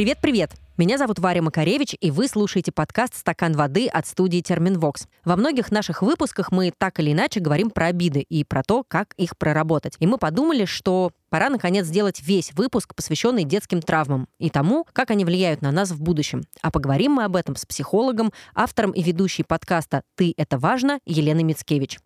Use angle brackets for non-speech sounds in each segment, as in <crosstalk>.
Привет-привет! Меня зовут Варя Макаревич, и вы слушаете подкаст «Стакан воды» от студии «Терминвокс». Во многих наших выпусках мы так или иначе говорим про обиды и про то, как их проработать. И мы подумали, что пора, наконец, сделать весь выпуск, посвященный детским травмам и тому, как они влияют на нас в будущем. А поговорим мы об этом с психологом, автором и ведущей подкаста «Ты – это важно» Еленой Мицкевич.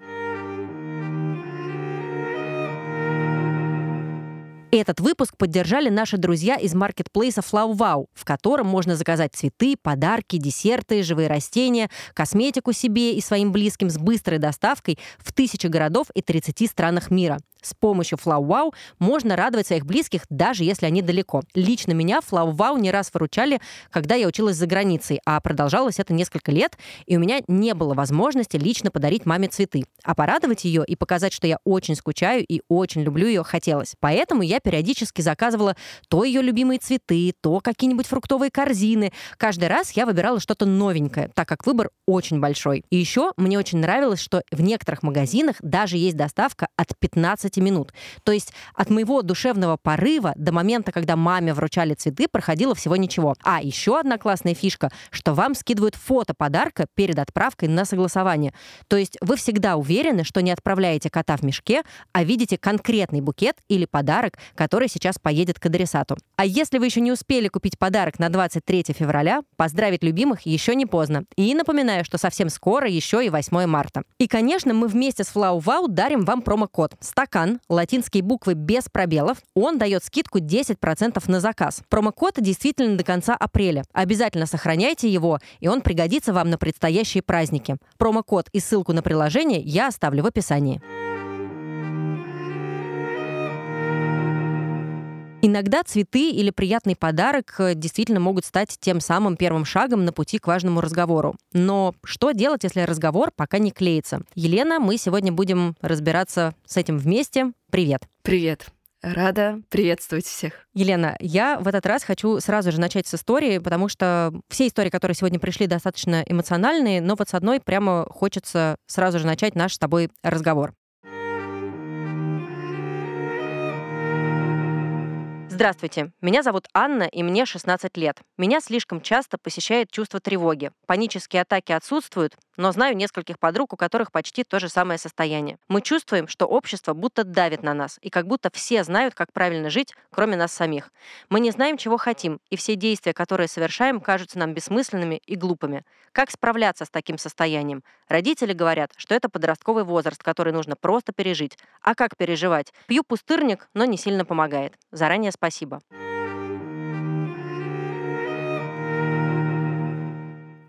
Этот выпуск поддержали наши друзья из маркетплейса FlowWow, в котором можно заказать цветы, подарки, десерты, живые растения, косметику себе и своим близким с быстрой доставкой в тысячи городов и 30 странах мира. С помощью FlowWow можно радовать своих близких, даже если они далеко. Лично меня FlowWow не раз выручали, когда я училась за границей, а продолжалось это несколько лет, и у меня не было возможности лично подарить маме цветы. А порадовать ее и показать, что я очень скучаю и очень люблю ее, хотелось. Поэтому я периодически заказывала то ее любимые цветы, то какие-нибудь фруктовые корзины. Каждый раз я выбирала что-то новенькое, так как выбор очень большой. И еще мне очень нравилось, что в некоторых магазинах даже есть доставка от 15 15 минут. То есть от моего душевного порыва до момента, когда маме вручали цветы, проходило всего ничего. А еще одна классная фишка, что вам скидывают фото подарка перед отправкой на согласование. То есть вы всегда уверены, что не отправляете кота в мешке, а видите конкретный букет или подарок, который сейчас поедет к адресату. А если вы еще не успели купить подарок на 23 февраля, поздравить любимых еще не поздно. И напоминаю, что совсем скоро еще и 8 марта. И, конечно, мы вместе с Флау Вау дарим вам промокод «Стакан» латинские буквы без пробелов, он дает скидку 10% на заказ. Промокод действительно до конца апреля. Обязательно сохраняйте его, и он пригодится вам на предстоящие праздники. Промокод и ссылку на приложение я оставлю в описании. Иногда цветы или приятный подарок э, действительно могут стать тем самым первым шагом на пути к важному разговору. Но что делать, если разговор пока не клеится? Елена, мы сегодня будем разбираться с этим вместе. Привет. Привет. Рада приветствовать всех. Елена, я в этот раз хочу сразу же начать с истории, потому что все истории, которые сегодня пришли, достаточно эмоциональные, но вот с одной прямо хочется сразу же начать наш с тобой разговор. Здравствуйте, меня зовут Анна, и мне 16 лет. Меня слишком часто посещает чувство тревоги. Панические атаки отсутствуют, но знаю нескольких подруг, у которых почти то же самое состояние. Мы чувствуем, что общество будто давит на нас, и как будто все знают, как правильно жить, кроме нас самих. Мы не знаем, чего хотим, и все действия, которые совершаем, кажутся нам бессмысленными и глупыми. Как справляться с таким состоянием? Родители говорят, что это подростковый возраст, который нужно просто пережить. А как переживать? Пью пустырник, но не сильно помогает. Заранее спасибо спасибо. Спасибо.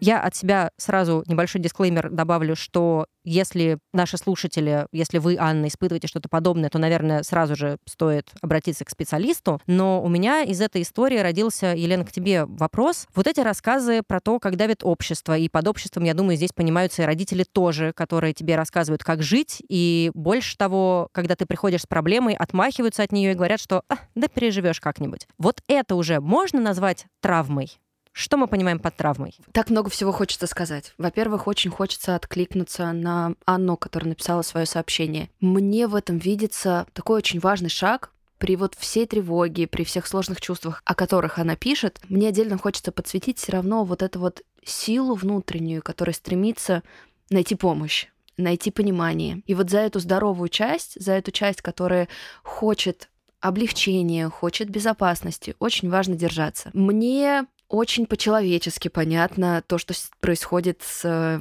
Я от себя сразу небольшой дисклеймер добавлю, что если наши слушатели, если вы, Анна, испытываете что-то подобное, то, наверное, сразу же стоит обратиться к специалисту. Но у меня из этой истории родился, Елена, к тебе вопрос. Вот эти рассказы про то, как давит общество, и под обществом, я думаю, здесь понимаются и родители тоже, которые тебе рассказывают, как жить, и больше того, когда ты приходишь с проблемой, отмахиваются от нее и говорят, что а, да переживешь как-нибудь. Вот это уже можно назвать травмой? Что мы понимаем под травмой? Так много всего хочется сказать. Во-первых, очень хочется откликнуться на Анну, которая написала свое сообщение. Мне в этом видится такой очень важный шаг, при вот всей тревоге, при всех сложных чувствах, о которых она пишет, мне отдельно хочется подсветить все равно вот эту вот силу внутреннюю, которая стремится найти помощь найти понимание. И вот за эту здоровую часть, за эту часть, которая хочет облегчения, хочет безопасности, очень важно держаться. Мне очень по-человечески понятно то, что происходит с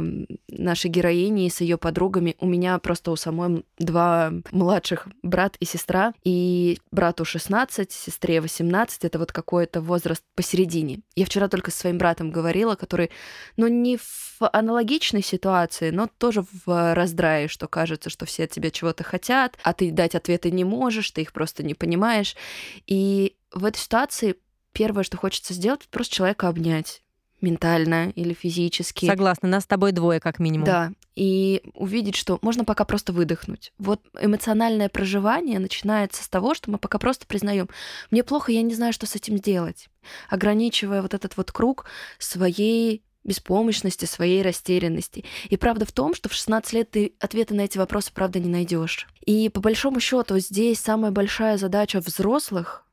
нашей героиней, с ее подругами. У меня просто у самой два младших брат и сестра, и брату 16, сестре 18, это вот какой-то возраст посередине. Я вчера только со своим братом говорила, который, ну, не в аналогичной ситуации, но тоже в раздрае, что кажется, что все от тебя чего-то хотят, а ты дать ответы не можешь, ты их просто не понимаешь. И в этой ситуации первое, что хочется сделать, просто человека обнять ментально или физически. Согласна, нас с тобой двое как минимум. Да, и увидеть, что можно пока просто выдохнуть. Вот эмоциональное проживание начинается с того, что мы пока просто признаем, мне плохо, я не знаю, что с этим делать, ограничивая вот этот вот круг своей беспомощности, своей растерянности. И правда в том, что в 16 лет ты ответы на эти вопросы, правда, не найдешь. И по большому счету здесь самая большая задача взрослых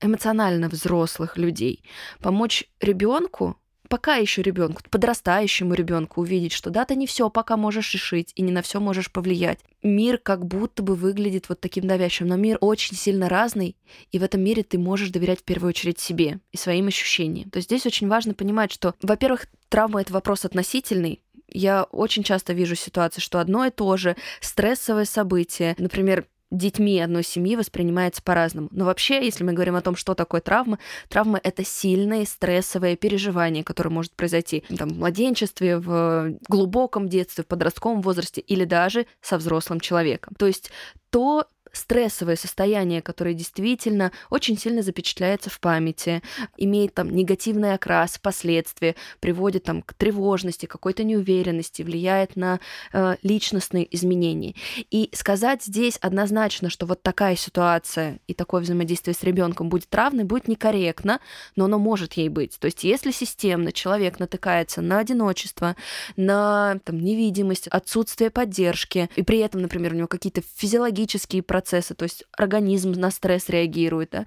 эмоционально взрослых людей, помочь ребенку пока еще ребенку, подрастающему ребенку увидеть, что да, ты не все пока можешь решить и не на все можешь повлиять. Мир как будто бы выглядит вот таким давящим, но мир очень сильно разный, и в этом мире ты можешь доверять в первую очередь себе и своим ощущениям. То есть здесь очень важно понимать, что, во-первых, травма — это вопрос относительный, я очень часто вижу ситуации, что одно и то же стрессовое событие, например, детьми одной семьи воспринимается по-разному. Но вообще, если мы говорим о том, что такое травма, травма — это сильное стрессовое переживание, которое может произойти там, в младенчестве, в глубоком детстве, в подростковом возрасте или даже со взрослым человеком. То есть то, стрессовое состояние, которое действительно очень сильно запечатляется в памяти, имеет там негативный окрас, последствия, приводит там к тревожности, какой-то неуверенности, влияет на э, личностные изменения. И сказать здесь однозначно, что вот такая ситуация и такое взаимодействие с ребенком будет равной, будет некорректно, но оно может ей быть. То есть если системно человек натыкается на одиночество, на там, невидимость, отсутствие поддержки, и при этом, например, у него какие-то физиологические процессы, процессы, то есть организм на стресс реагирует, да?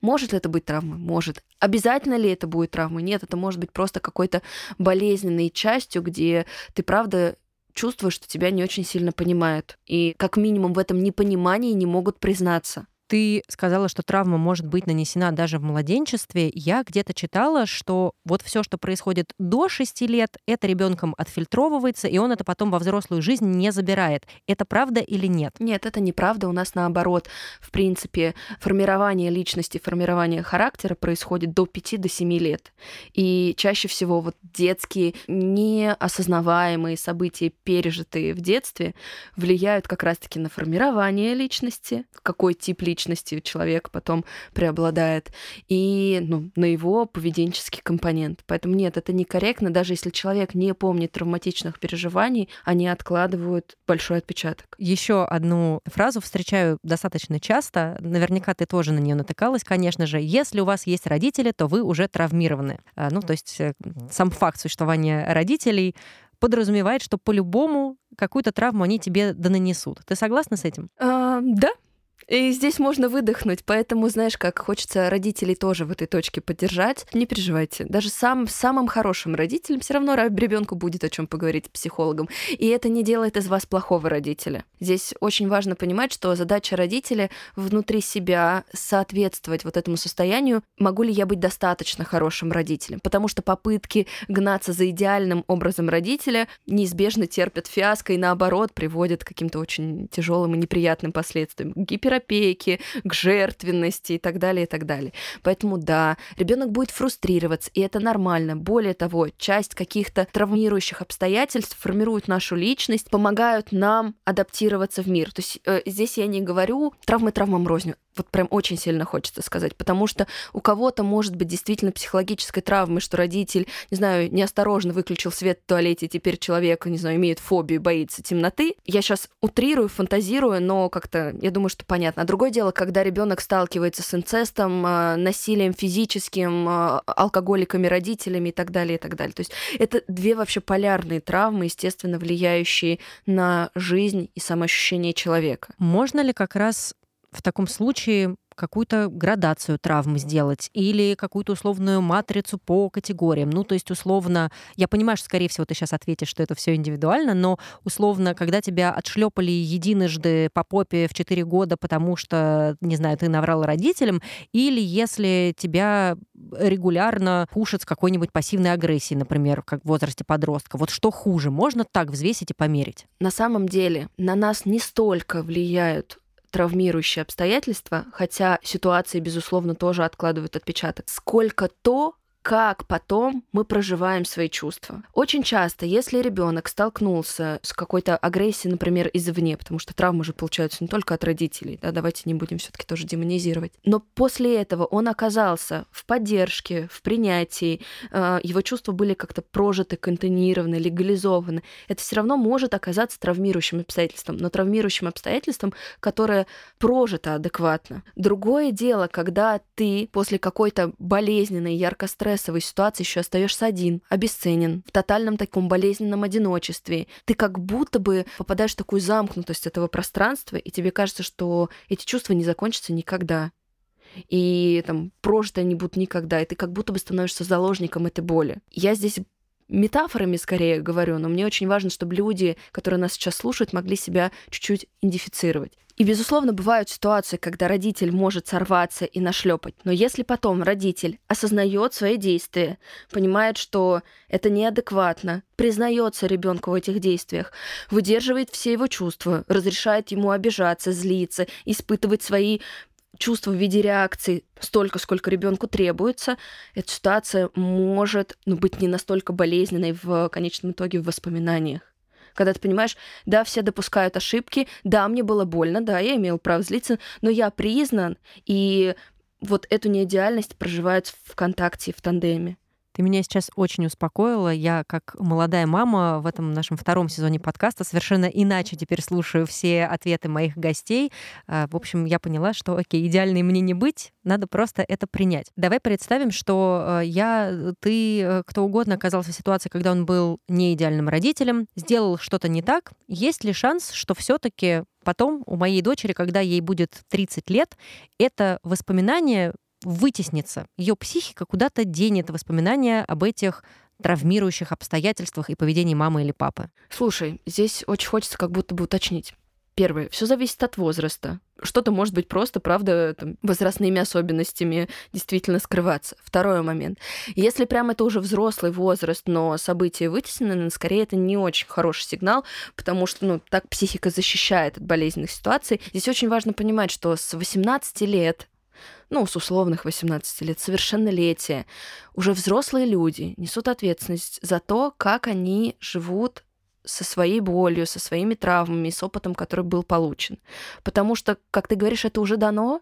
Может ли это быть травмой? Может. Обязательно ли это будет травмой? Нет, это может быть просто какой-то болезненной частью, где ты, правда, чувствуешь, что тебя не очень сильно понимают. И как минимум в этом непонимании не могут признаться. Ты сказала, что травма может быть нанесена даже в младенчестве. Я где-то читала, что вот все, что происходит до 6 лет, это ребенком отфильтровывается, и он это потом во взрослую жизнь не забирает. Это правда или нет? Нет, это неправда. У нас наоборот. В принципе, формирование личности, формирование характера происходит до 5 до 7 лет. И чаще всего вот детские неосознаваемые события, пережитые в детстве, влияют как раз-таки на формирование личности, какой тип личности личности человек потом преобладает, и ну, на его поведенческий компонент. Поэтому нет, это некорректно, даже если человек не помнит травматичных переживаний, они откладывают большой отпечаток. Еще одну фразу встречаю достаточно часто, наверняка ты тоже на нее натыкалась, конечно же. Если у вас есть родители, то вы уже травмированы. А, ну, то есть э, сам факт существования родителей подразумевает, что по-любому какую-то травму они тебе донанесут. Ты согласна с этим? А, да, и здесь можно выдохнуть, поэтому, знаешь, как хочется родителей тоже в этой точке поддержать. Не переживайте. Даже сам, самым хорошим родителям все равно ребенку будет о чем поговорить с психологом. И это не делает из вас плохого родителя. Здесь очень важно понимать, что задача родителя внутри себя соответствовать вот этому состоянию. Могу ли я быть достаточно хорошим родителем? Потому что попытки гнаться за идеальным образом родителя неизбежно терпят фиаско и наоборот приводят к каким-то очень тяжелым и неприятным последствиям. Гипер гиперопеки, к жертвенности и так далее, и так далее. Поэтому да, ребенок будет фрустрироваться, и это нормально. Более того, часть каких-то травмирующих обстоятельств формируют нашу личность, помогают нам адаптироваться в мир. То есть э, здесь я не говорю травмы травмам рознью вот прям очень сильно хочется сказать, потому что у кого-то может быть действительно психологическая травма, что родитель, не знаю, неосторожно выключил свет в туалете, и теперь человек, не знаю, имеет фобию, боится темноты. Я сейчас утрирую, фантазирую, но как-то, я думаю, что понятно. А другое дело, когда ребенок сталкивается с инцестом, а, насилием физическим, а, алкоголиками, родителями и так далее, и так далее. То есть это две вообще полярные травмы, естественно, влияющие на жизнь и самоощущение человека. Можно ли как раз в таком случае какую-то градацию травмы сделать или какую-то условную матрицу по категориям. Ну, то есть, условно, я понимаю, что, скорее всего, ты сейчас ответишь, что это все индивидуально, но, условно, когда тебя отшлепали единожды по попе в 4 года, потому что, не знаю, ты наврал родителям, или если тебя регулярно пушат с какой-нибудь пассивной агрессией, например, как в возрасте подростка. Вот что хуже? Можно так взвесить и померить? На самом деле на нас не столько влияют травмирующие обстоятельства, хотя ситуации, безусловно, тоже откладывают отпечаток, сколько то, как потом мы проживаем свои чувства. Очень часто, если ребенок столкнулся с какой-то агрессией, например, извне, потому что травмы же получаются не только от родителей, да, давайте не будем все-таки тоже демонизировать. Но после этого он оказался в поддержке, в принятии, э, его чувства были как-то прожиты, контейнированы, легализованы. Это все равно может оказаться травмирующим обстоятельством, но травмирующим обстоятельством, которое прожито адекватно. Другое дело, когда ты после какой-то болезненной, ярко стрессовой ситуации еще остаешься один, обесценен, в тотальном таком болезненном одиночестве. Ты как будто бы попадаешь в такую замкнутость этого пространства, и тебе кажется, что эти чувства не закончатся никогда. и там прожито не будут никогда, и ты как будто бы становишься заложником этой боли. Я здесь метафорами скорее говорю, но мне очень важно, чтобы люди, которые нас сейчас слушают, могли себя чуть-чуть идентифицировать. И, безусловно, бывают ситуации, когда родитель может сорваться и нашлепать. Но если потом родитель осознает свои действия, понимает, что это неадекватно, признается ребенку в этих действиях, выдерживает все его чувства, разрешает ему обижаться, злиться, испытывать свои чувства в виде реакции столько, сколько ребенку требуется, эта ситуация может ну, быть не настолько болезненной в конечном итоге в воспоминаниях. Когда ты понимаешь, да, все допускают ошибки, да, мне было больно, да, я имел право злиться, но я признан, и вот эту неидеальность проживает в контакте, в тандеме. Ты меня сейчас очень успокоила. Я, как молодая мама в этом нашем втором сезоне подкаста, совершенно иначе теперь слушаю все ответы моих гостей. А, в общем, я поняла, что, окей, идеальной мне не быть, надо просто это принять. Давай представим, что э, я, ты, э, кто угодно оказался в ситуации, когда он был не идеальным родителем, сделал что-то не так. Есть ли шанс, что все-таки потом у моей дочери, когда ей будет 30 лет, это воспоминание вытеснится. Ее психика куда-то денет воспоминания об этих травмирующих обстоятельствах и поведении мамы или папы. Слушай, здесь очень хочется как будто бы уточнить. Первое, все зависит от возраста. Что-то может быть просто, правда, там, возрастными особенностями действительно скрываться. Второй момент. Если прям это уже взрослый возраст, но события вытеснены, ну, скорее это не очень хороший сигнал, потому что, ну, так психика защищает от болезненных ситуаций. Здесь очень важно понимать, что с 18 лет ну, с условных 18 лет, совершеннолетие, уже взрослые люди несут ответственность за то, как они живут со своей болью, со своими травмами, с опытом, который был получен. Потому что, как ты говоришь, это уже дано,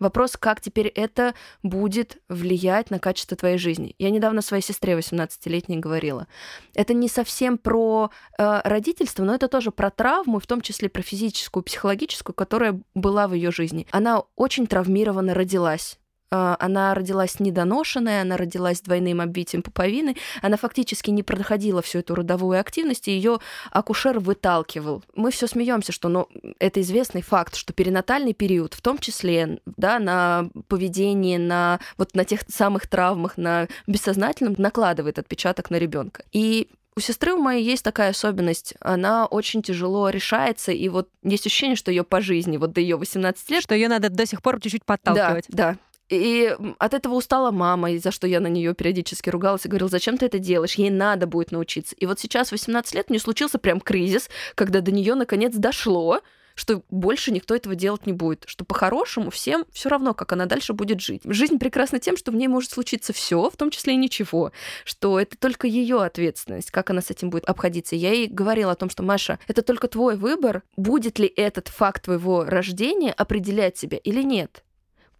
Вопрос, как теперь это будет влиять на качество твоей жизни. Я недавно своей сестре 18-летней говорила. Это не совсем про э, родительство, но это тоже про травму, в том числе про физическую, психологическую, которая была в ее жизни. Она очень травмированно родилась она родилась недоношенная, она родилась двойным обвитием пуповины, она фактически не проходила всю эту родовую активность, и ее акушер выталкивал. Мы все смеемся, что ну, это известный факт, что перинатальный период, в том числе да, на поведение, на вот на тех самых травмах, на бессознательном накладывает отпечаток на ребенка. И у сестры у моей есть такая особенность. Она очень тяжело решается, и вот есть ощущение, что ее по жизни, вот до ее 18 лет. Что ее надо до сих пор чуть-чуть подталкивать. Да, да. И от этого устала мама, и за что я на нее периодически ругалась и говорила, зачем ты это делаешь, ей надо будет научиться. И вот сейчас, 18 лет, мне случился прям кризис, когда до нее наконец дошло, что больше никто этого делать не будет, что по-хорошему всем все равно, как она дальше будет жить. Жизнь прекрасна тем, что в ней может случиться все, в том числе и ничего, что это только ее ответственность, как она с этим будет обходиться. Я ей говорила о том, что Маша, это только твой выбор, будет ли этот факт твоего рождения определять себя или нет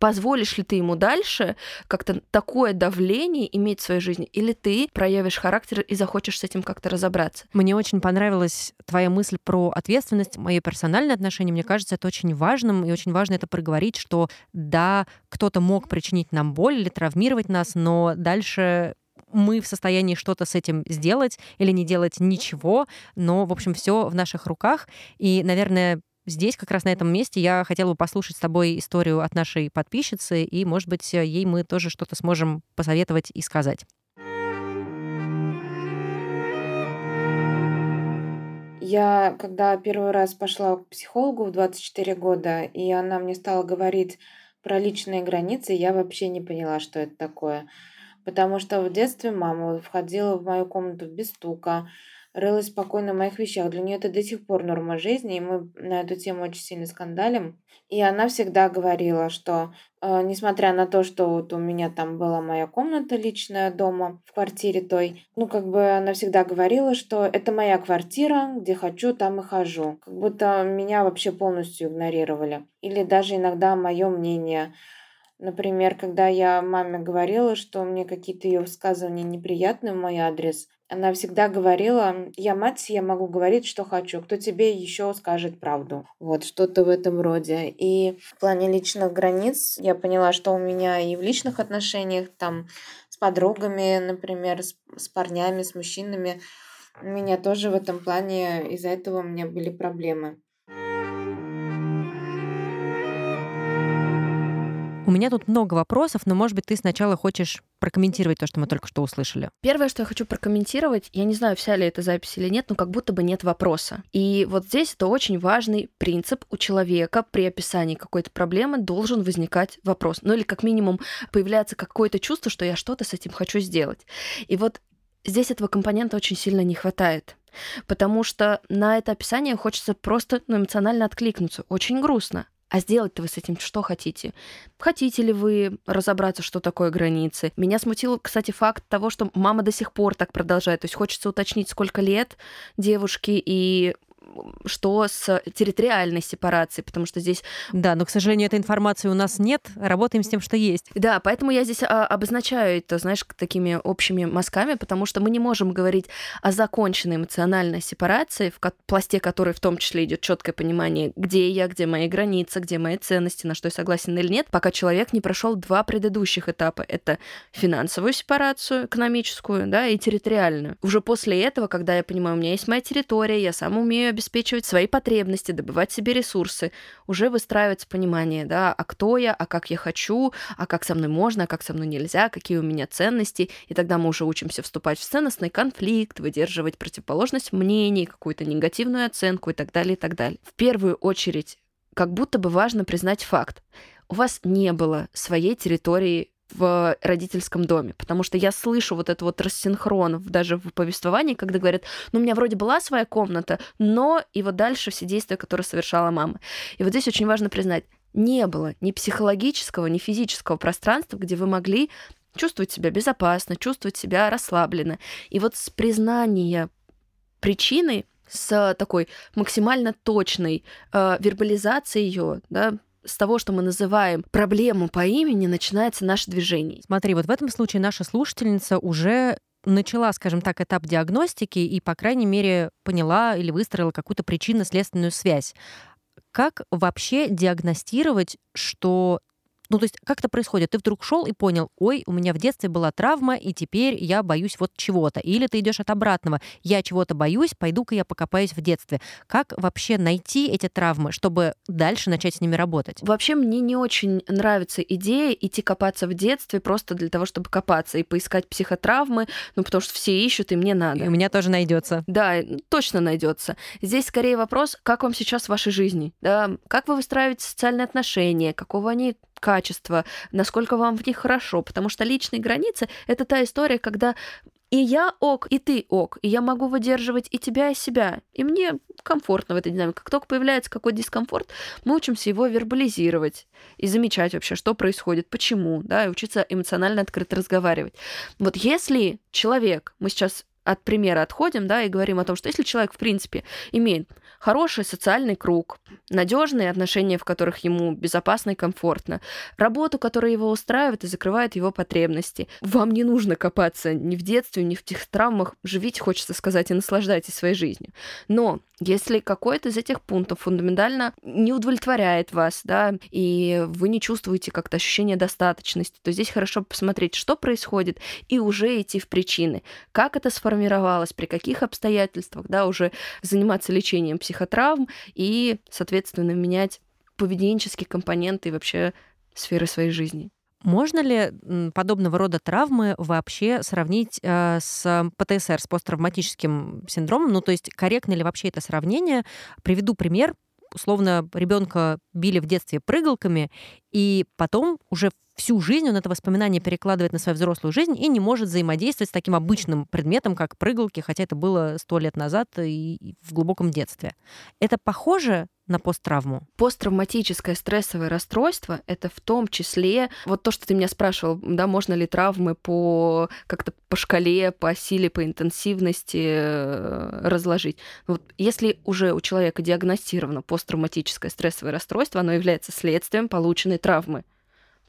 позволишь ли ты ему дальше как-то такое давление иметь в своей жизни, или ты проявишь характер и захочешь с этим как-то разобраться. Мне очень понравилась твоя мысль про ответственность, мои персональные отношения. Мне кажется, это очень важным, и очень важно это проговорить, что да, кто-то мог причинить нам боль или травмировать нас, но дальше мы в состоянии что-то с этим сделать или не делать ничего, но, в общем, все в наших руках. И, наверное, Здесь, как раз на этом месте, я хотела бы послушать с тобой историю от нашей подписчицы, и, может быть, ей мы тоже что-то сможем посоветовать и сказать. Я, когда первый раз пошла к психологу в 24 года, и она мне стала говорить про личные границы, я вообще не поняла, что это такое. Потому что в детстве мама входила в мою комнату без стука, рылась спокойно в моих вещах. Для нее это до сих пор норма жизни, и мы на эту тему очень сильно скандалим. И она всегда говорила, что э, несмотря на то, что вот у меня там была моя комната личная дома, в квартире той, ну как бы она всегда говорила, что это моя квартира, где хочу, там и хожу. Как будто меня вообще полностью игнорировали. Или даже иногда мое мнение Например, когда я маме говорила, что мне какие-то ее высказывания неприятны в мой адрес, она всегда говорила, я мать, я могу говорить, что хочу, кто тебе еще скажет правду. Вот, что-то в этом роде. И в плане личных границ я поняла, что у меня и в личных отношениях, там, с подругами, например, с, с парнями, с мужчинами, у меня тоже в этом плане из-за этого у меня были проблемы. У меня тут много вопросов, но, может быть, ты сначала хочешь прокомментировать то, что мы только что услышали. Первое, что я хочу прокомментировать, я не знаю, вся ли это запись или нет, но как будто бы нет вопроса. И вот здесь это очень важный принцип у человека при описании какой-то проблемы должен возникать вопрос. Ну или как минимум появляется какое-то чувство, что я что-то с этим хочу сделать. И вот здесь этого компонента очень сильно не хватает. Потому что на это описание хочется просто ну, эмоционально откликнуться. Очень грустно. А сделать-то вы с этим что хотите? Хотите ли вы разобраться, что такое границы? Меня смутил, кстати, факт того, что мама до сих пор так продолжает. То есть хочется уточнить, сколько лет девушке и что с территориальной сепарацией, потому что здесь... Да, но, к сожалению, этой информации у нас нет, работаем с тем, что есть. Да, поэтому я здесь а, обозначаю это, знаешь, такими общими мазками, потому что мы не можем говорить о законченной эмоциональной сепарации, в пласте которой в том числе идет четкое понимание, где я, где мои границы, где мои ценности, на что я согласен или нет, пока человек не прошел два предыдущих этапа. Это финансовую сепарацию, экономическую, да, и территориальную. Уже после этого, когда я понимаю, у меня есть моя территория, я сам умею обеспечивать свои потребности, добывать себе ресурсы, уже выстраивается понимание, да, а кто я, а как я хочу, а как со мной можно, а как со мной нельзя, какие у меня ценности, и тогда мы уже учимся вступать в ценностный конфликт, выдерживать противоположность мнений, какую-то негативную оценку и так далее, и так далее. В первую очередь, как будто бы важно признать факт. У вас не было своей территории в родительском доме, потому что я слышу вот этот вот рассинхрон даже в повествовании, когда говорят, ну, у меня вроде была своя комната, но и вот дальше все действия, которые совершала мама. И вот здесь очень важно признать, не было ни психологического, ни физического пространства, где вы могли чувствовать себя безопасно, чувствовать себя расслабленно. И вот с признания причины, с такой максимально точной э, вербализацией ее, да, с того, что мы называем проблему по имени, начинается наше движение. Смотри, вот в этом случае наша слушательница уже начала, скажем так, этап диагностики и, по крайней мере, поняла или выстроила какую-то причинно-следственную связь. Как вообще диагностировать, что ну, то есть как это происходит? Ты вдруг шел и понял, ой, у меня в детстве была травма, и теперь я боюсь вот чего-то. Или ты идешь от обратного, я чего-то боюсь, пойду-ка я покопаюсь в детстве. Как вообще найти эти травмы, чтобы дальше начать с ними работать? Вообще мне не очень нравится идея идти копаться в детстве просто для того, чтобы копаться и поискать психотравмы, ну, потому что все ищут, и мне надо. И у меня тоже найдется. Да, точно найдется. Здесь скорее вопрос, как вам сейчас в вашей жизни, да, как вы выстраиваете социальные отношения, какого они качества, насколько вам в них хорошо, потому что личные границы — это та история, когда и я ок, и ты ок, и я могу выдерживать и тебя, и себя. И мне комфортно в этой динамике. Как только появляется какой-то дискомфорт, мы учимся его вербализировать и замечать вообще, что происходит, почему, да, и учиться эмоционально открыто разговаривать. Вот если человек, мы сейчас от примера отходим, да, и говорим о том, что если человек, в принципе, имеет хороший социальный круг, надежные отношения, в которых ему безопасно и комфортно, работу, которая его устраивает и закрывает его потребности. Вам не нужно копаться ни в детстве, ни в тех травмах. Живите, хочется сказать, и наслаждайтесь своей жизнью. Но если какой-то из этих пунктов фундаментально не удовлетворяет вас, да, и вы не чувствуете как-то ощущение достаточности, то здесь хорошо посмотреть, что происходит, и уже идти в причины. Как это сформировалось, при каких обстоятельствах, да, уже заниматься лечением психотравм и, соответственно, менять поведенческие компоненты и вообще сферы своей жизни. Можно ли подобного рода травмы вообще сравнить э, с ПТСР, с посттравматическим синдромом? Ну, то есть корректно ли вообще это сравнение? Приведу пример. Условно, ребенка били в детстве прыгалками, и потом уже всю жизнь он это воспоминание перекладывает на свою взрослую жизнь и не может взаимодействовать с таким обычным предметом, как прыгалки, хотя это было сто лет назад и в глубоком детстве. Это похоже на посттравму? Посттравматическое стрессовое расстройство — это в том числе вот то, что ты меня спрашивал, да, можно ли травмы по как-то по шкале, по силе, по интенсивности э, разложить. Вот если уже у человека диагностировано посттравматическое стрессовое расстройство, оно является следствием полученной травмы.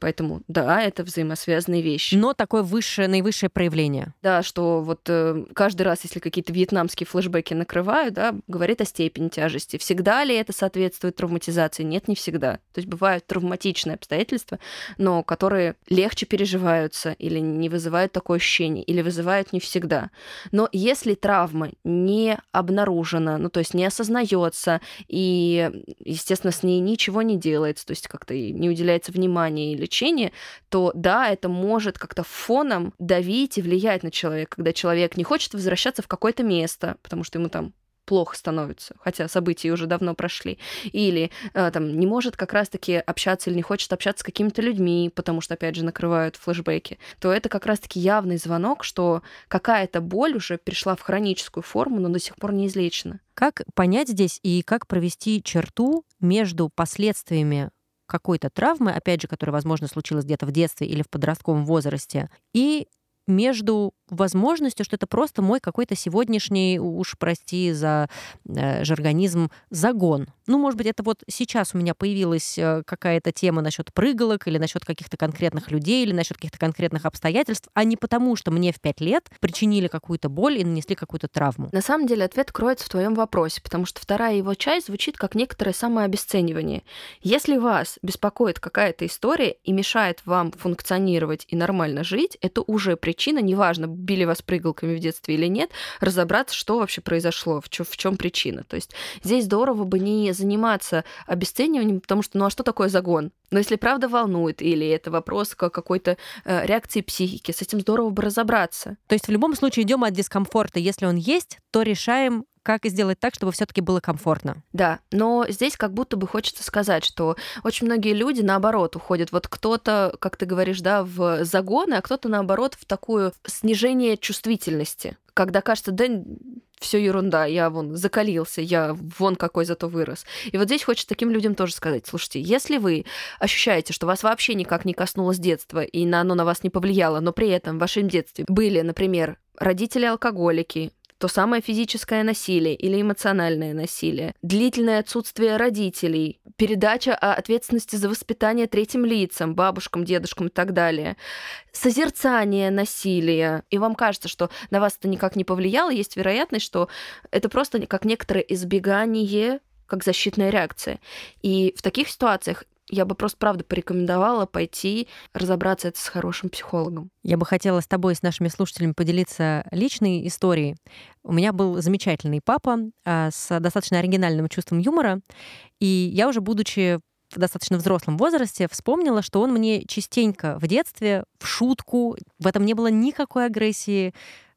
Поэтому, да, это взаимосвязанные вещи. Но такое высшее, наивысшее проявление. Да, что вот э, каждый раз, если какие-то вьетнамские флешбеки накрывают, да, говорит о степени тяжести. Всегда ли это соответствует травматизации? Нет, не всегда. То есть бывают травматичные обстоятельства, но которые легче переживаются или не вызывают такое ощущение, или вызывают не всегда. Но если травма не обнаружена, ну то есть не осознается и, естественно, с ней ничего не делается, то есть как-то не уделяется внимания или лечения, то да, это может как-то фоном давить и влиять на человека, когда человек не хочет возвращаться в какое-то место, потому что ему там плохо становится, хотя события уже давно прошли, или э, там не может как раз-таки общаться или не хочет общаться с какими-то людьми, потому что, опять же, накрывают флешбеки, то это как раз-таки явный звонок, что какая-то боль уже перешла в хроническую форму, но до сих пор не излечена. Как понять здесь и как провести черту между последствиями какой-то травмы, опять же, которая, возможно, случилась где-то в детстве или в подростковом возрасте, и между возможностью, что это просто мой какой-то сегодняшний, уж прости за э, жаргонизм, загон. Ну, может быть, это вот сейчас у меня появилась э, какая-то тема насчет прыгалок или насчет каких-то конкретных людей или насчет каких-то конкретных обстоятельств, а не потому, что мне в пять лет причинили какую-то боль и нанесли какую-то травму. На самом деле ответ кроется в твоем вопросе, потому что вторая его часть звучит как некоторое самообесценивание. Если вас беспокоит какая-то история и мешает вам функционировать и нормально жить, это уже причина, неважно, били вас прыгалками в детстве или нет, разобраться, что вообще произошло, в чем, в причина. То есть здесь здорово бы не заниматься обесцениванием, потому что, ну а что такое загон? Но если правда волнует, или это вопрос какой-то э, реакции психики, с этим здорово бы разобраться. То есть в любом случае идем от дискомфорта. Если он есть, то решаем как сделать так, чтобы все-таки было комфортно. Да, но здесь как будто бы хочется сказать, что очень многие люди наоборот уходят. Вот кто-то, как ты говоришь, да, в загоны, а кто-то наоборот в такое снижение чувствительности. Когда кажется, да, все ерунда, я вон закалился, я вон какой зато вырос. И вот здесь хочется таким людям тоже сказать, слушайте, если вы ощущаете, что вас вообще никак не коснулось детства, и на оно на вас не повлияло, но при этом в вашем детстве были, например, родители-алкоголики, то самое физическое насилие или эмоциональное насилие, длительное отсутствие родителей, передача ответственности за воспитание третьим лицам, бабушкам, дедушкам и так далее, созерцание насилия, и вам кажется, что на вас это никак не повлияло, есть вероятность, что это просто как некоторое избегание как защитная реакция. И в таких ситуациях я бы просто, правда, порекомендовала пойти разобраться это с хорошим психологом. Я бы хотела с тобой, с нашими слушателями поделиться личной историей. У меня был замечательный папа а, с достаточно оригинальным чувством юмора, и я уже, будучи в достаточно взрослом возрасте вспомнила, что он мне частенько в детстве, в шутку, в этом не было никакой агрессии,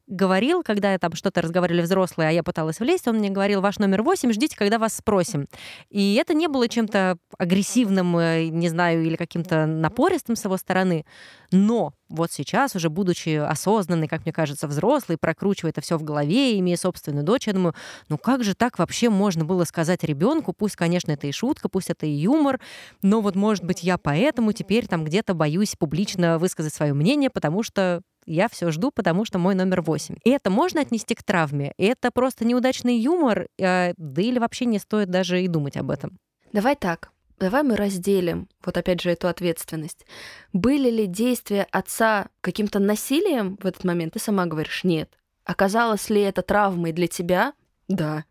говорил, когда я там что-то разговаривали взрослые, а я пыталась влезть, он мне говорил, ваш номер восемь, ждите, когда вас спросим. И это не было чем-то агрессивным, э, не знаю, или каким-то напористым с его стороны. Но вот сейчас, уже будучи осознанный, как мне кажется, взрослый, прокручивая это все в голове, имея собственную дочь, я думаю, ну как же так вообще можно было сказать ребенку, пусть, конечно, это и шутка, пусть это и юмор, но вот, может быть, я поэтому теперь там где-то боюсь публично высказать свое мнение, потому что я все жду, потому что мой номер восемь. И это можно отнести к травме. Это просто неудачный юмор, э, да или вообще не стоит даже и думать об этом. Давай так. Давай мы разделим, вот опять же, эту ответственность. Были ли действия отца каким-то насилием в этот момент? Ты сама говоришь, нет. Оказалось ли это травмой для тебя? Да.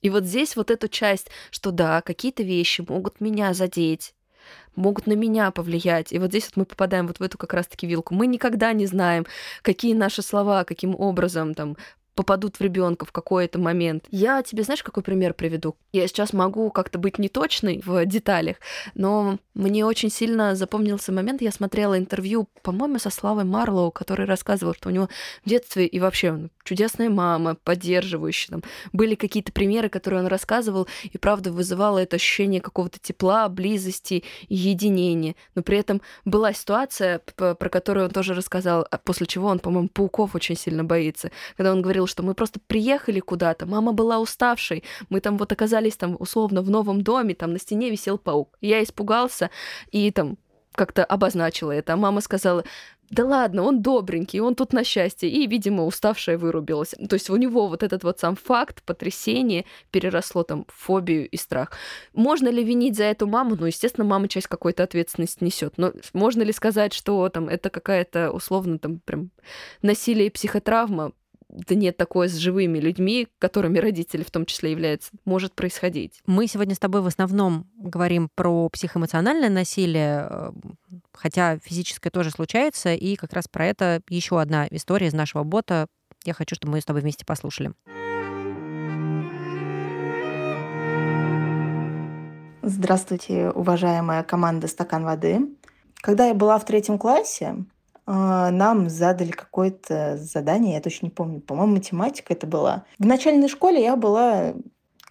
И вот здесь вот эту часть, что да, какие-то вещи могут меня задеть, могут на меня повлиять. И вот здесь вот мы попадаем вот в эту как раз-таки вилку. Мы никогда не знаем, какие наши слова, каким образом там попадут в ребенка в какой-то момент. Я тебе, знаешь, какой пример приведу? Я сейчас могу как-то быть неточной в деталях, но мне очень сильно запомнился момент, я смотрела интервью, по-моему, со Славой Марлоу, который рассказывал, что у него в детстве и вообще чудесная мама, поддерживающая. Там были какие-то примеры, которые он рассказывал, и правда вызывало это ощущение какого-то тепла, близости единения. Но при этом была ситуация, про которую он тоже рассказал, а после чего он, по-моему, пауков очень сильно боится, когда он говорил, что мы просто приехали куда-то, мама была уставшей, мы там вот оказались там условно в новом доме, там на стене висел паук. Я испугался и там как-то обозначила это. А мама сказала, да ладно, он добренький, он тут на счастье. И, видимо, уставшая вырубилась. То есть у него вот этот вот сам факт потрясения переросло там в фобию и страх. Можно ли винить за эту маму? Ну, естественно, мама часть какой-то ответственности несет. Но можно ли сказать, что там это какая-то условно там прям насилие и психотравма? Да нет такое с живыми людьми, которыми родители в том числе являются, может происходить. Мы сегодня с тобой в основном говорим про психоэмоциональное насилие, э, хотя физическое тоже случается, и как раз про это еще одна история из нашего бота. Я хочу, чтобы мы с тобой вместе послушали. Здравствуйте, уважаемая команда «Стакан воды». Когда я была в третьем классе, а, нам задали какое-то задание, я точно не помню, по-моему, математика это была. В начальной школе я была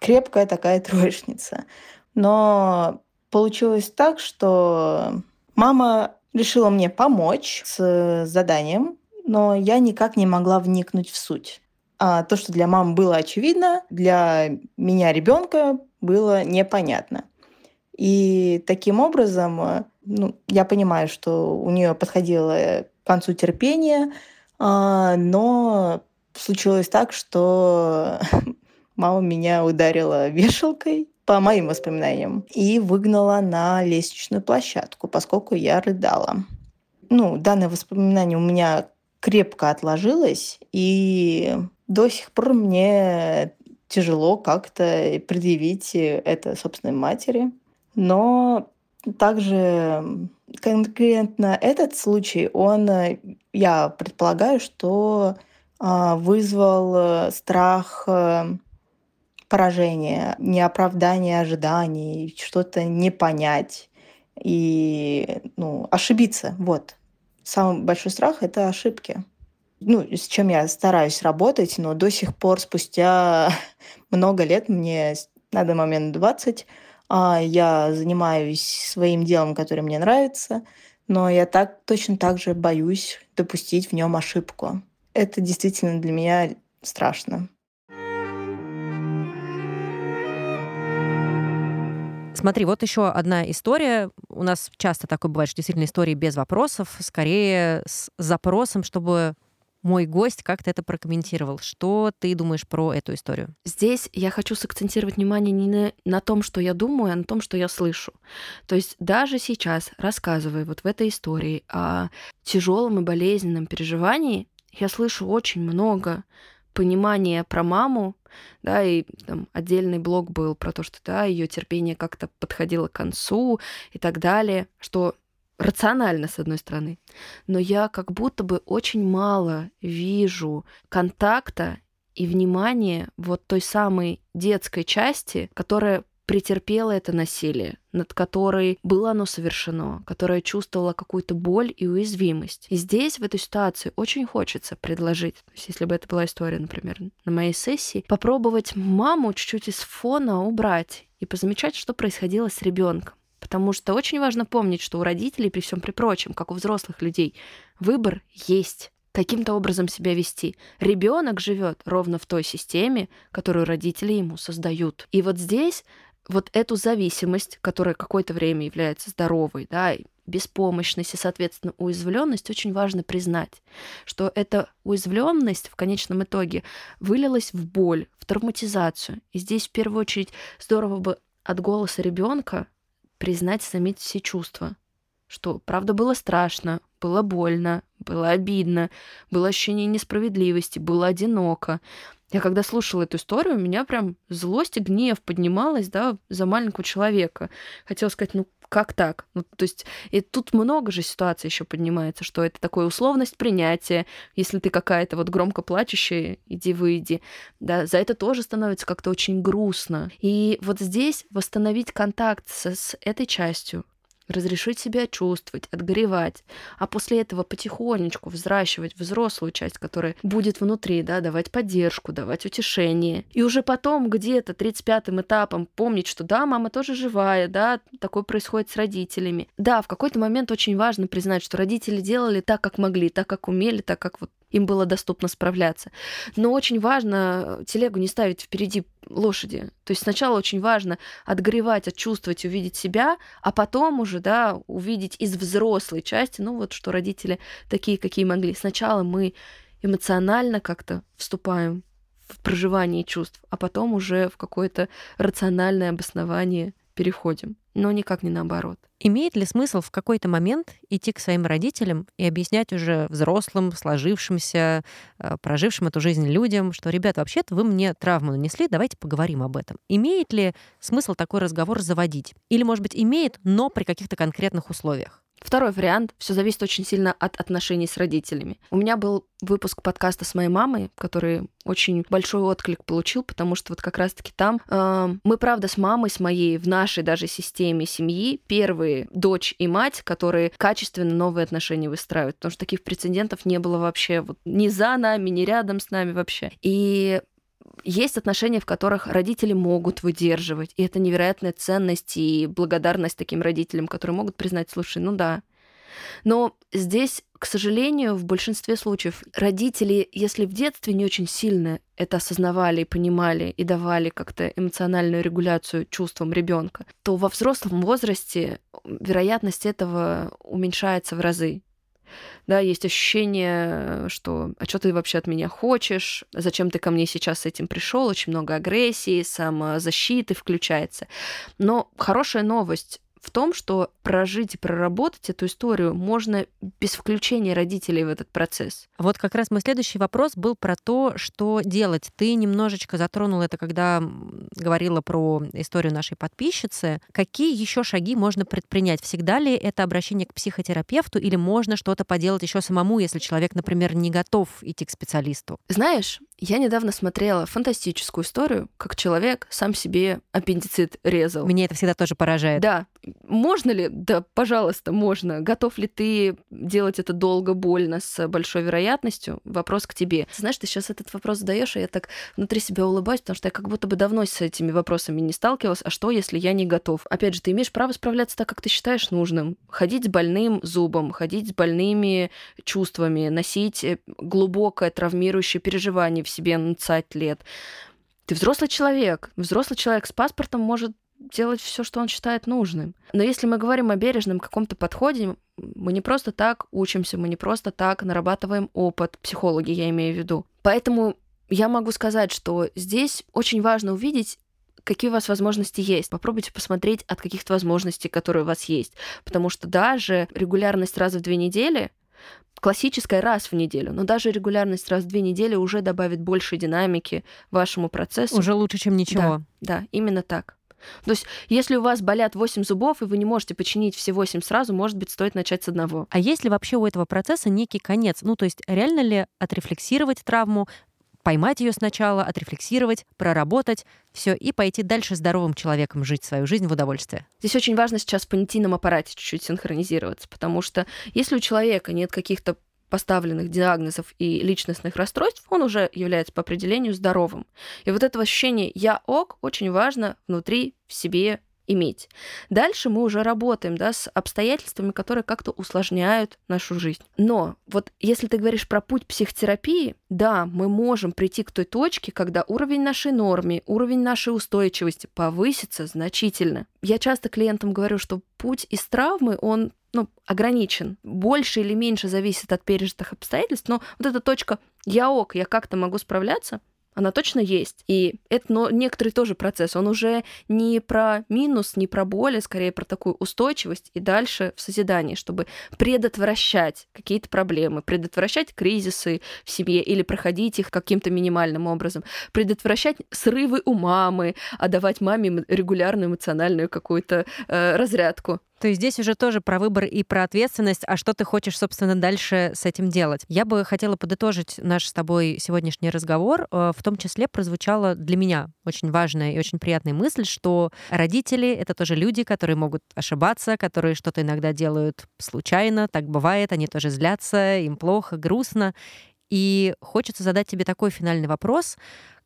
крепкая такая <laughs> троечница. Но получилось так, что мама решила мне помочь с заданием, но я никак не могла вникнуть в суть. А то, что для мамы было очевидно, для меня ребенка было непонятно. И таким образом, ну, я понимаю, что у нее подходило к концу терпения, а, но случилось так, что <laughs> мама меня ударила вешалкой, по моим воспоминаниям, и выгнала на лестничную площадку, поскольку я рыдала. Ну, данное воспоминание у меня крепко отложилось, и до сих пор мне тяжело как-то предъявить это собственной матери. Но также конкретно этот случай, он, я предполагаю, что а, вызвал страх э, поражения, неоправдания ожиданий, что-то не понять и ну, ошибиться. Вот. Самый большой страх — это ошибки. Ну, с чем я стараюсь работать, но до сих пор, спустя <laughs> много лет, мне на данный момент 20, а, я занимаюсь своим делом, которое мне нравится, но я так, точно так же боюсь допустить в нем ошибку. Это действительно для меня страшно. Смотри, вот еще одна история. У нас часто такое бывает, что действительно истории без вопросов, скорее с запросом, чтобы мой гость как-то это прокомментировал. Что ты думаешь про эту историю? Здесь я хочу сакцентировать внимание не на, на том, что я думаю, а на том, что я слышу. То есть даже сейчас, рассказывая вот в этой истории о тяжелом и болезненном переживании, я слышу очень много понимание про маму, да, и там отдельный блог был про то, что да, ее терпение как-то подходило к концу и так далее, что рационально, с одной стороны. Но я как будто бы очень мало вижу контакта и внимания вот той самой детской части, которая претерпела это насилие, над которой было оно совершено, которая чувствовала какую-то боль и уязвимость. И здесь, в этой ситуации, очень хочется предложить, то есть если бы это была история, например, на моей сессии, попробовать маму чуть-чуть из фона убрать и позамечать, что происходило с ребенком. Потому что очень важно помнить, что у родителей, при всем при прочем, как у взрослых людей, выбор есть каким-то образом себя вести. Ребенок живет ровно в той системе, которую родители ему создают. И вот здесь вот эту зависимость, которая какое-то время является здоровой, да, беспомощность и, соответственно, уязвленность, очень важно признать, что эта уязвленность в конечном итоге вылилась в боль, в травматизацию. И здесь в первую очередь здорово бы от голоса ребенка признать, заметить все чувства, что правда было страшно, было больно, было обидно, было ощущение несправедливости, было одиноко, я когда слушала эту историю, у меня прям злость и гнев поднималась, да, за маленького человека. Хотела сказать, ну как так? Ну, то есть, и тут много же ситуаций еще поднимается, что это такая условность принятия. Если ты какая-то вот громко плачущая, иди выйди. Да, за это тоже становится как-то очень грустно. И вот здесь восстановить контакт с, с этой частью, разрешить себя чувствовать, отгоревать, а после этого потихонечку взращивать взрослую часть, которая будет внутри, да, давать поддержку, давать утешение. И уже потом где-то 35-м этапом помнить, что да, мама тоже живая, да, такое происходит с родителями. Да, в какой-то момент очень важно признать, что родители делали так, как могли, так, как умели, так, как вот им было доступно справляться. Но очень важно э, телегу не ставить впереди лошади. То есть сначала очень важно отгревать, отчувствовать, увидеть себя, а потом уже, да, увидеть из взрослой части, ну вот что родители такие, какие могли. Сначала мы эмоционально как-то вступаем в проживание чувств, а потом уже в какое-то рациональное обоснование переходим, но никак не наоборот. Имеет ли смысл в какой-то момент идти к своим родителям и объяснять уже взрослым, сложившимся, э, прожившим эту жизнь людям, что, ребята, вообще-то вы мне травму нанесли, давайте поговорим об этом. Имеет ли смысл такой разговор заводить? Или, может быть, имеет, но при каких-то конкретных условиях? Второй вариант. Все зависит очень сильно от отношений с родителями. У меня был выпуск подкаста с моей мамой, который очень большой отклик получил, потому что вот как раз-таки там э, мы, правда, с мамой, с моей, в нашей даже системе семьи, первые дочь и мать, которые качественно новые отношения выстраивают, потому что таких прецедентов не было вообще вот, ни за нами, ни рядом с нами вообще. И есть отношения, в которых родители могут выдерживать, и это невероятная ценность и благодарность таким родителям, которые могут признать, слушай, ну да. Но здесь, к сожалению, в большинстве случаев родители, если в детстве не очень сильно это осознавали, понимали и давали как-то эмоциональную регуляцию чувствам ребенка, то во взрослом возрасте вероятность этого уменьшается в разы да, есть ощущение, что а что ты вообще от меня хочешь, зачем ты ко мне сейчас с этим пришел, очень много агрессии, самозащиты включается. Но хорошая новость в том, что прожить и проработать эту историю можно без включения родителей в этот процесс. Вот как раз мой следующий вопрос был про то, что делать. Ты немножечко затронула это, когда говорила про историю нашей подписчицы. Какие еще шаги можно предпринять? Всегда ли это обращение к психотерапевту или можно что-то поделать еще самому, если человек, например, не готов идти к специалисту? Знаешь, я недавно смотрела фантастическую историю, как человек сам себе аппендицит резал. Меня это всегда тоже поражает. Да. Можно ли? Да, пожалуйста, можно. Готов ли ты делать это долго, больно, с большой вероятностью? Вопрос к тебе. Знаешь, ты сейчас этот вопрос задаешь, и я так внутри себя улыбаюсь, потому что я как будто бы давно с этими вопросами не сталкивалась. А что, если я не готов? Опять же, ты имеешь право справляться так, как ты считаешь нужным. Ходить с больным зубом, ходить с больными чувствами, носить э, глубокое травмирующее переживание себе на 20 лет. Ты взрослый человек. Взрослый человек с паспортом может делать все, что он считает нужным. Но если мы говорим о бережном каком-то подходе, мы не просто так учимся, мы не просто так нарабатываем опыт, психологи я имею в виду. Поэтому я могу сказать, что здесь очень важно увидеть, какие у вас возможности есть. Попробуйте посмотреть от каких-то возможностей, которые у вас есть. Потому что даже регулярность раз в две недели классическая раз в неделю, но даже регулярность раз в две недели уже добавит больше динамики вашему процессу. Уже лучше, чем ничего. Да, да именно так. То есть, если у вас болят 8 зубов, и вы не можете починить все 8 сразу, может быть, стоит начать с одного. А есть ли вообще у этого процесса некий конец? Ну, то есть, реально ли отрефлексировать травму, поймать ее сначала, отрефлексировать, проработать, все, и пойти дальше здоровым человеком жить свою жизнь в удовольствие. Здесь очень важно сейчас в понятийном аппарате чуть-чуть синхронизироваться, потому что если у человека нет каких-то поставленных диагнозов и личностных расстройств, он уже является по определению здоровым. И вот это ощущение «я ок» очень важно внутри в себе иметь. Дальше мы уже работаем да, с обстоятельствами, которые как-то усложняют нашу жизнь. Но вот если ты говоришь про путь психотерапии, да, мы можем прийти к той точке, когда уровень нашей нормы, уровень нашей устойчивости повысится значительно. Я часто клиентам говорю, что путь из травмы, он ну, ограничен. Больше или меньше зависит от пережитых обстоятельств, но вот эта точка «я ок, я как-то могу справляться», она точно есть. И это но некоторый тоже процесс. Он уже не про минус, не про боль, а скорее про такую устойчивость и дальше в созидании, чтобы предотвращать какие-то проблемы, предотвращать кризисы в семье или проходить их каким-то минимальным образом, предотвращать срывы у мамы, а давать маме регулярную эмоциональную какую-то э, разрядку. То есть здесь уже тоже про выбор и про ответственность, а что ты хочешь, собственно, дальше с этим делать. Я бы хотела подытожить наш с тобой сегодняшний разговор. Э, в том числе прозвучала для меня очень важная и очень приятная мысль, что родители — это тоже люди, которые могут ошибаться, которые что-то иногда делают случайно, так бывает, они тоже злятся, им плохо, грустно. И хочется задать тебе такой финальный вопрос.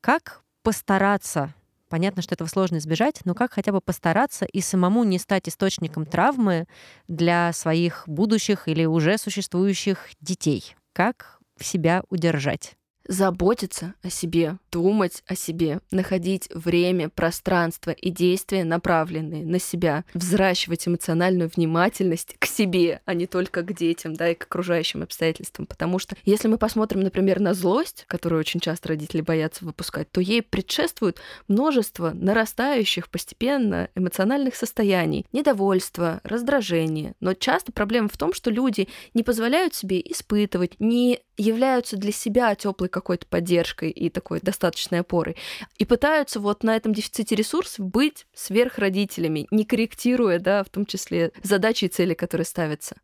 Как постараться Понятно, что этого сложно избежать, но как хотя бы постараться и самому не стать источником травмы для своих будущих или уже существующих детей? Как себя удержать? Заботиться о себе, думать о себе, находить время, пространство и действия, направленные на себя, взращивать эмоциональную внимательность к себе, а не только к детям, да, и к окружающим обстоятельствам. Потому что если мы посмотрим, например, на злость, которую очень часто родители боятся выпускать, то ей предшествует множество нарастающих постепенно эмоциональных состояний, недовольство, раздражение. Но часто проблема в том, что люди не позволяют себе испытывать, не являются для себя теплой какой-то поддержкой и такой достаточной опорой, и пытаются вот на этом дефиците ресурсов быть сверхродителями, не корректируя, да, в том числе задачи и цели, которые ставятся.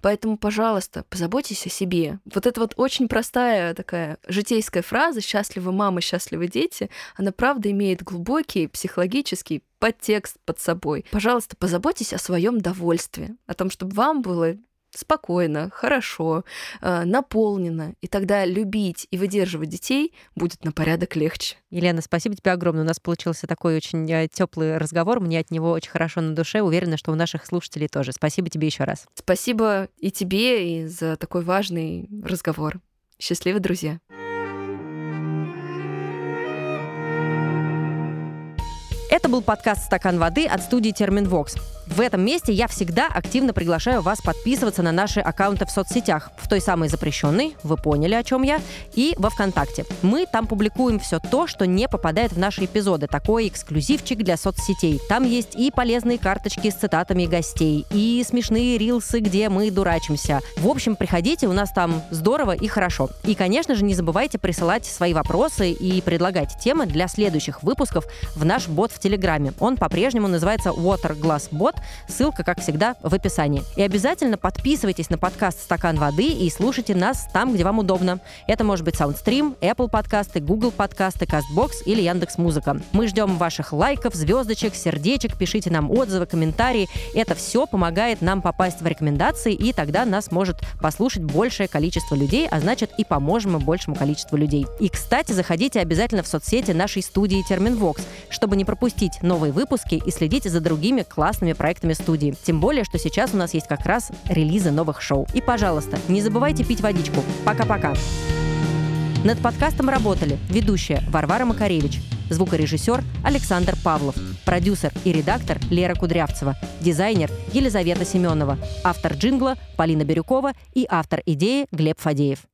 Поэтому, пожалуйста, позаботьтесь о себе. Вот это вот очень простая такая житейская фраза «счастливы мамы, счастливы дети», она правда имеет глубокий психологический подтекст под собой. Пожалуйста, позаботьтесь о своем довольстве, о том, чтобы вам было спокойно, хорошо, э, наполнено, и тогда любить и выдерживать детей будет на порядок легче. Елена, спасибо тебе огромное. У нас получился такой очень э, теплый разговор. Мне от него очень хорошо на душе. Уверена, что у наших слушателей тоже. Спасибо тебе еще раз. Спасибо и тебе, и за такой важный разговор. Счастливы, друзья. Это был подкаст «Стакан воды» от студии «Терминвокс». В этом месте я всегда активно приглашаю вас подписываться на наши аккаунты в соцсетях. В той самой запрещенной, вы поняли, о чем я, и во ВКонтакте. Мы там публикуем все то, что не попадает в наши эпизоды. Такой эксклюзивчик для соцсетей. Там есть и полезные карточки с цитатами гостей, и смешные рилсы, где мы дурачимся. В общем, приходите, у нас там здорово и хорошо. И, конечно же, не забывайте присылать свои вопросы и предлагать темы для следующих выпусков в наш бот в Телеграме. Он по-прежнему называется Water Glass Bot. Ссылка, как всегда, в описании. И обязательно подписывайтесь на подкаст «Стакан воды» и слушайте нас там, где вам удобно. Это может быть SoundStream, Apple подкасты, Google подкасты, CastBox или Яндекс Музыка. Мы ждем ваших лайков, звездочек, сердечек, пишите нам отзывы, комментарии. Это все помогает нам попасть в рекомендации, и тогда нас может послушать большее количество людей, а значит и поможем мы большему количеству людей. И, кстати, заходите обязательно в соцсети нашей студии Терминвокс, чтобы не пропустить новые выпуски и следить за другими классными проектами студии. Тем более, что сейчас у нас есть как раз релизы новых шоу. И, пожалуйста, не забывайте пить водичку. Пока-пока. Над подкастом работали ведущая Варвара Макаревич, звукорежиссер Александр Павлов, продюсер и редактор Лера Кудрявцева, дизайнер Елизавета Семенова, автор джингла Полина Бирюкова и автор идеи Глеб Фадеев.